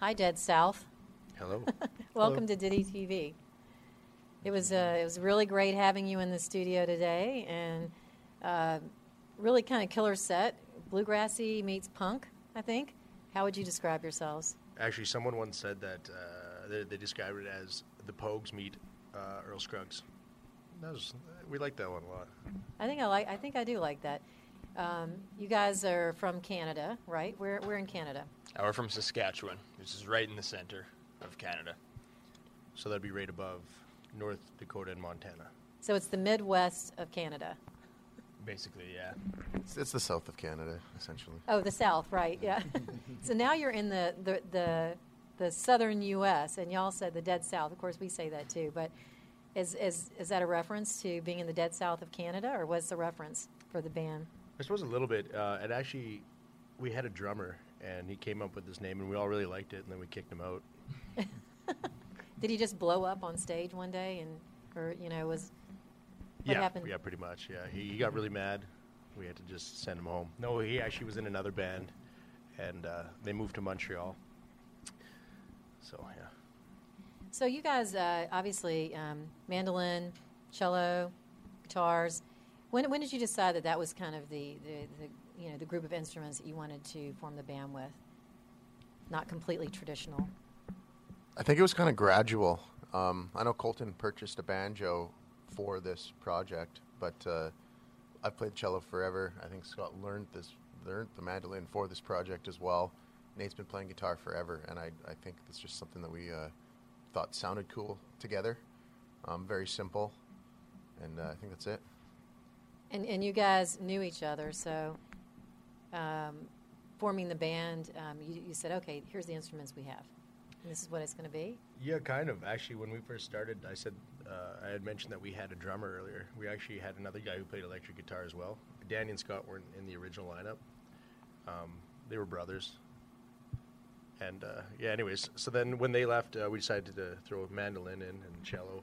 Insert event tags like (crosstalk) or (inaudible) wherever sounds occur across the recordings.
Hi, Dead South. Hello. (laughs) Welcome to DittyTV. It was uh, it was really great having you in the studio today, and uh, really kind of killer set. Bluegrassy meets punk, I think. How would you describe yourselves? Actually, someone once said that uh, they, they described it as the Pogues meet uh, Earl Scruggs. That was, we like that one a lot. I think I like. I think I do like that. Um, you guys are from Canada, right? We're we're in Canada. Uh, we're from Saskatchewan, which is right in the center of Canada. So that'd be right above North Dakota and Montana. So it's the Midwest of Canada. Basically, yeah. It's, it's the south of Canada, essentially. Oh, the South, right? Yeah. (laughs) so now you're in the, the the the southern U.S. and y'all said the dead South. Of course, we say that too. But is is is that a reference to being in the dead South of Canada, or what's the reference for the band? I suppose a little bit. Uh, it actually, we had a drummer, and he came up with this name, and we all really liked it, and then we kicked him out. (laughs) Did he just blow up on stage one day, and or you know was what yeah, happened? yeah, pretty much. Yeah, he, he got really mad. We had to just send him home. No, he actually was in another band, and uh, they moved to Montreal. So yeah. So you guys, uh, obviously, um, mandolin, cello, guitars. When, when did you decide that that was kind of the, the, the you know the group of instruments that you wanted to form the band with? Not completely traditional. I think it was kind of gradual. Um, I know Colton purchased a banjo for this project, but uh, I've played cello forever. I think Scott learned this, learned the mandolin for this project as well. Nate's been playing guitar forever, and I, I think it's just something that we uh, thought sounded cool together. Um, very simple, and uh, I think that's it. And and you guys knew each other, so um, forming the band, um, you, you said, okay, here's the instruments we have. And this is what it's going to be. Yeah, kind of. Actually, when we first started, I said uh, I had mentioned that we had a drummer earlier. We actually had another guy who played electric guitar as well. Danny and Scott weren't in the original lineup. Um, they were brothers. And uh, yeah, anyways, so then when they left, uh, we decided to throw a mandolin in and cello.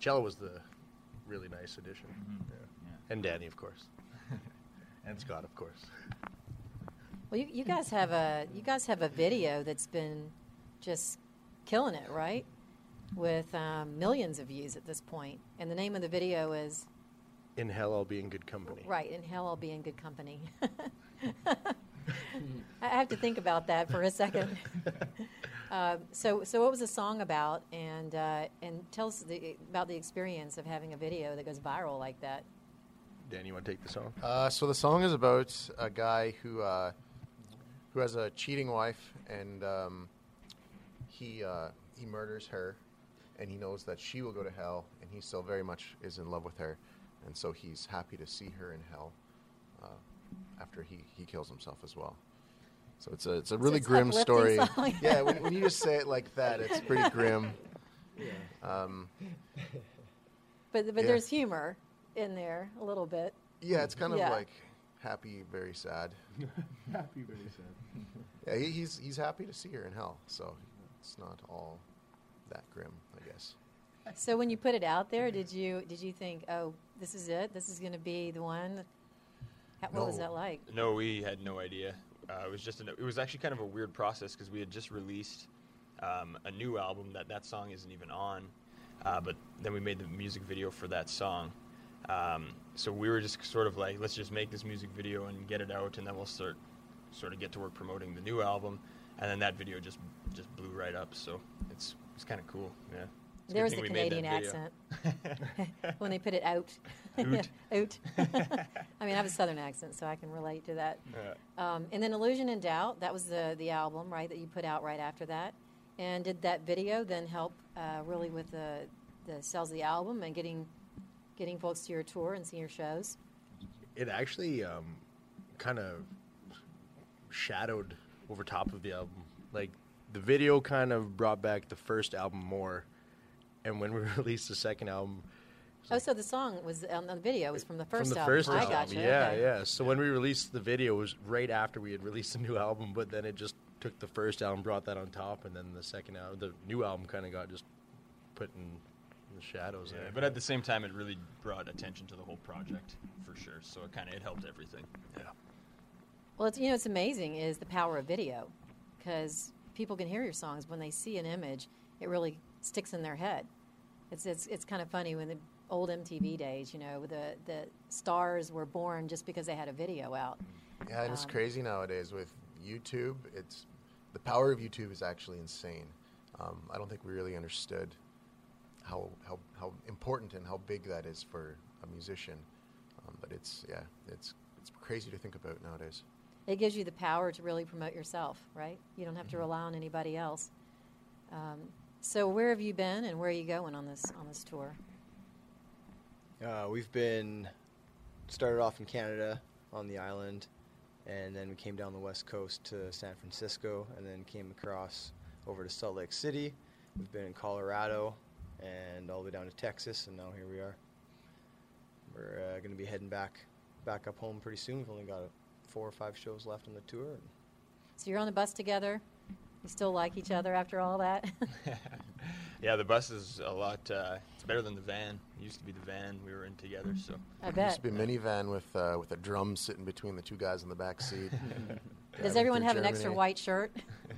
Cello was the really nice addition. Yeah. And Danny, of course. (laughs) and Scott, of course. Well, you, you guys have a you guys have a video that's been just killing it, right? With um, millions of views at this point, and the name of the video is In hell, I'll be in good company. right. In hell, I'll be in good company. (laughs) I have to think about that for a second. (laughs) uh, so, so what was the song about? And uh, and tell us the, about the experience of having a video that goes viral like that. Danny, you want to take the song? Uh, so the song is about a guy who uh, who has a cheating wife, and um, he uh, he murders her, and he knows that she will go to hell, and he still very much is in love with her, and so he's happy to see her in hell uh, after he, he kills himself as well. So it's a it's a really it's grim story. song. (laughs) yeah, when, when you just say it like that, it's pretty grim. Um, But but Yeah. there's humor in there a little bit. yeah, it's kind of Yeah. like happy, very sad. (laughs) Happy, very sad. Yeah, he, he's he's happy to see her in hell, so it's not all that grim, I guess. So when you put it out there, did you did you think, oh, this is it? This is going to be the one? How, what was that like? No, we had no idea. Uh, it was just an, it was actually kind of a weird process because we had just released um, a new album that that song isn't even on, uh, but then we made the music video for that song. Um, so we were just sort of like, let's just make this music video and get it out, and then we'll start sort of get to work promoting the new album. And then that video just just blew right up. So it's it's kind of cool. Yeah. A There's the we made that Canadian accent (laughs) (laughs) when they put it out. Out. (laughs) out. I mean, I have a Southern accent, so I can relate to that. Yeah. Um, and then Illusion and Doubt, that was the the album, right? That you put out right after that. And did that video then help uh, really with the the sales of the album and getting getting folks to your tour and seeing your shows? It actually um, kind of shadowed over top of the album. Like the video kind of brought back the first album more, and when we (laughs) released the second album, Oh, so the song was on the video was from the first from the album. first I album, gotcha. yeah, okay. yeah. So when we released the video, it was right after we had released the new (laughs) album, but then it just took the first album, brought that on top, and then the second album, the new album, kind of got just put in the shadows Yeah, there. but at the same time, it really brought attention to the whole project for sure. So it kind of it helped everything. yeah. Well, it's, you know, it's amazing is the power of video because people can hear your songs when they see an image, it really sticks in their head. It's it's it's kind of funny when the old MTV days, you know, the the stars were born just because they had a video out. Yeah, and it's Um, crazy nowadays with YouTube. It's the power of YouTube is actually insane. Um, I don't think we really understood how how how important and how big that is for a musician. Um, but it's yeah, it's it's crazy to think about nowadays. It gives you the power to really promote yourself, right? You don't have to Mm-hmm. rely on anybody else. So where have you been and where are you going on this on this tour? Uh, we've been started off in Canada on the island, and then we came down the west coast to San Francisco, and then came across over to Salt Lake City. We've been in Colorado, and all the way down to Texas, and now here we are. We're uh, going to be heading back back up home pretty soon. We've only got uh, four or five shows left on the tour. So you're on the bus together. You still like each other after all that? (laughs) (laughs) Yeah, the bus is a lot. Uh, it's better than the van. It used to be the van we were in together. So I It used bet. to be a minivan with uh, with a drum sitting between the two guys in the back seat. (laughs) Does everyone through have an extra white shirt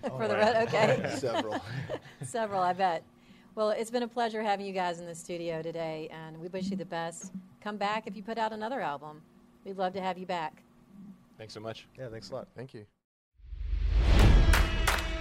Oh, for the yeah. road? Okay. several. Several, I bet. Well, it's been a pleasure having you guys in the studio today, and we wish you the best. Come back if you put out another album. We'd love to have you back. thanks so much. yeah, thanks a lot. Thank you.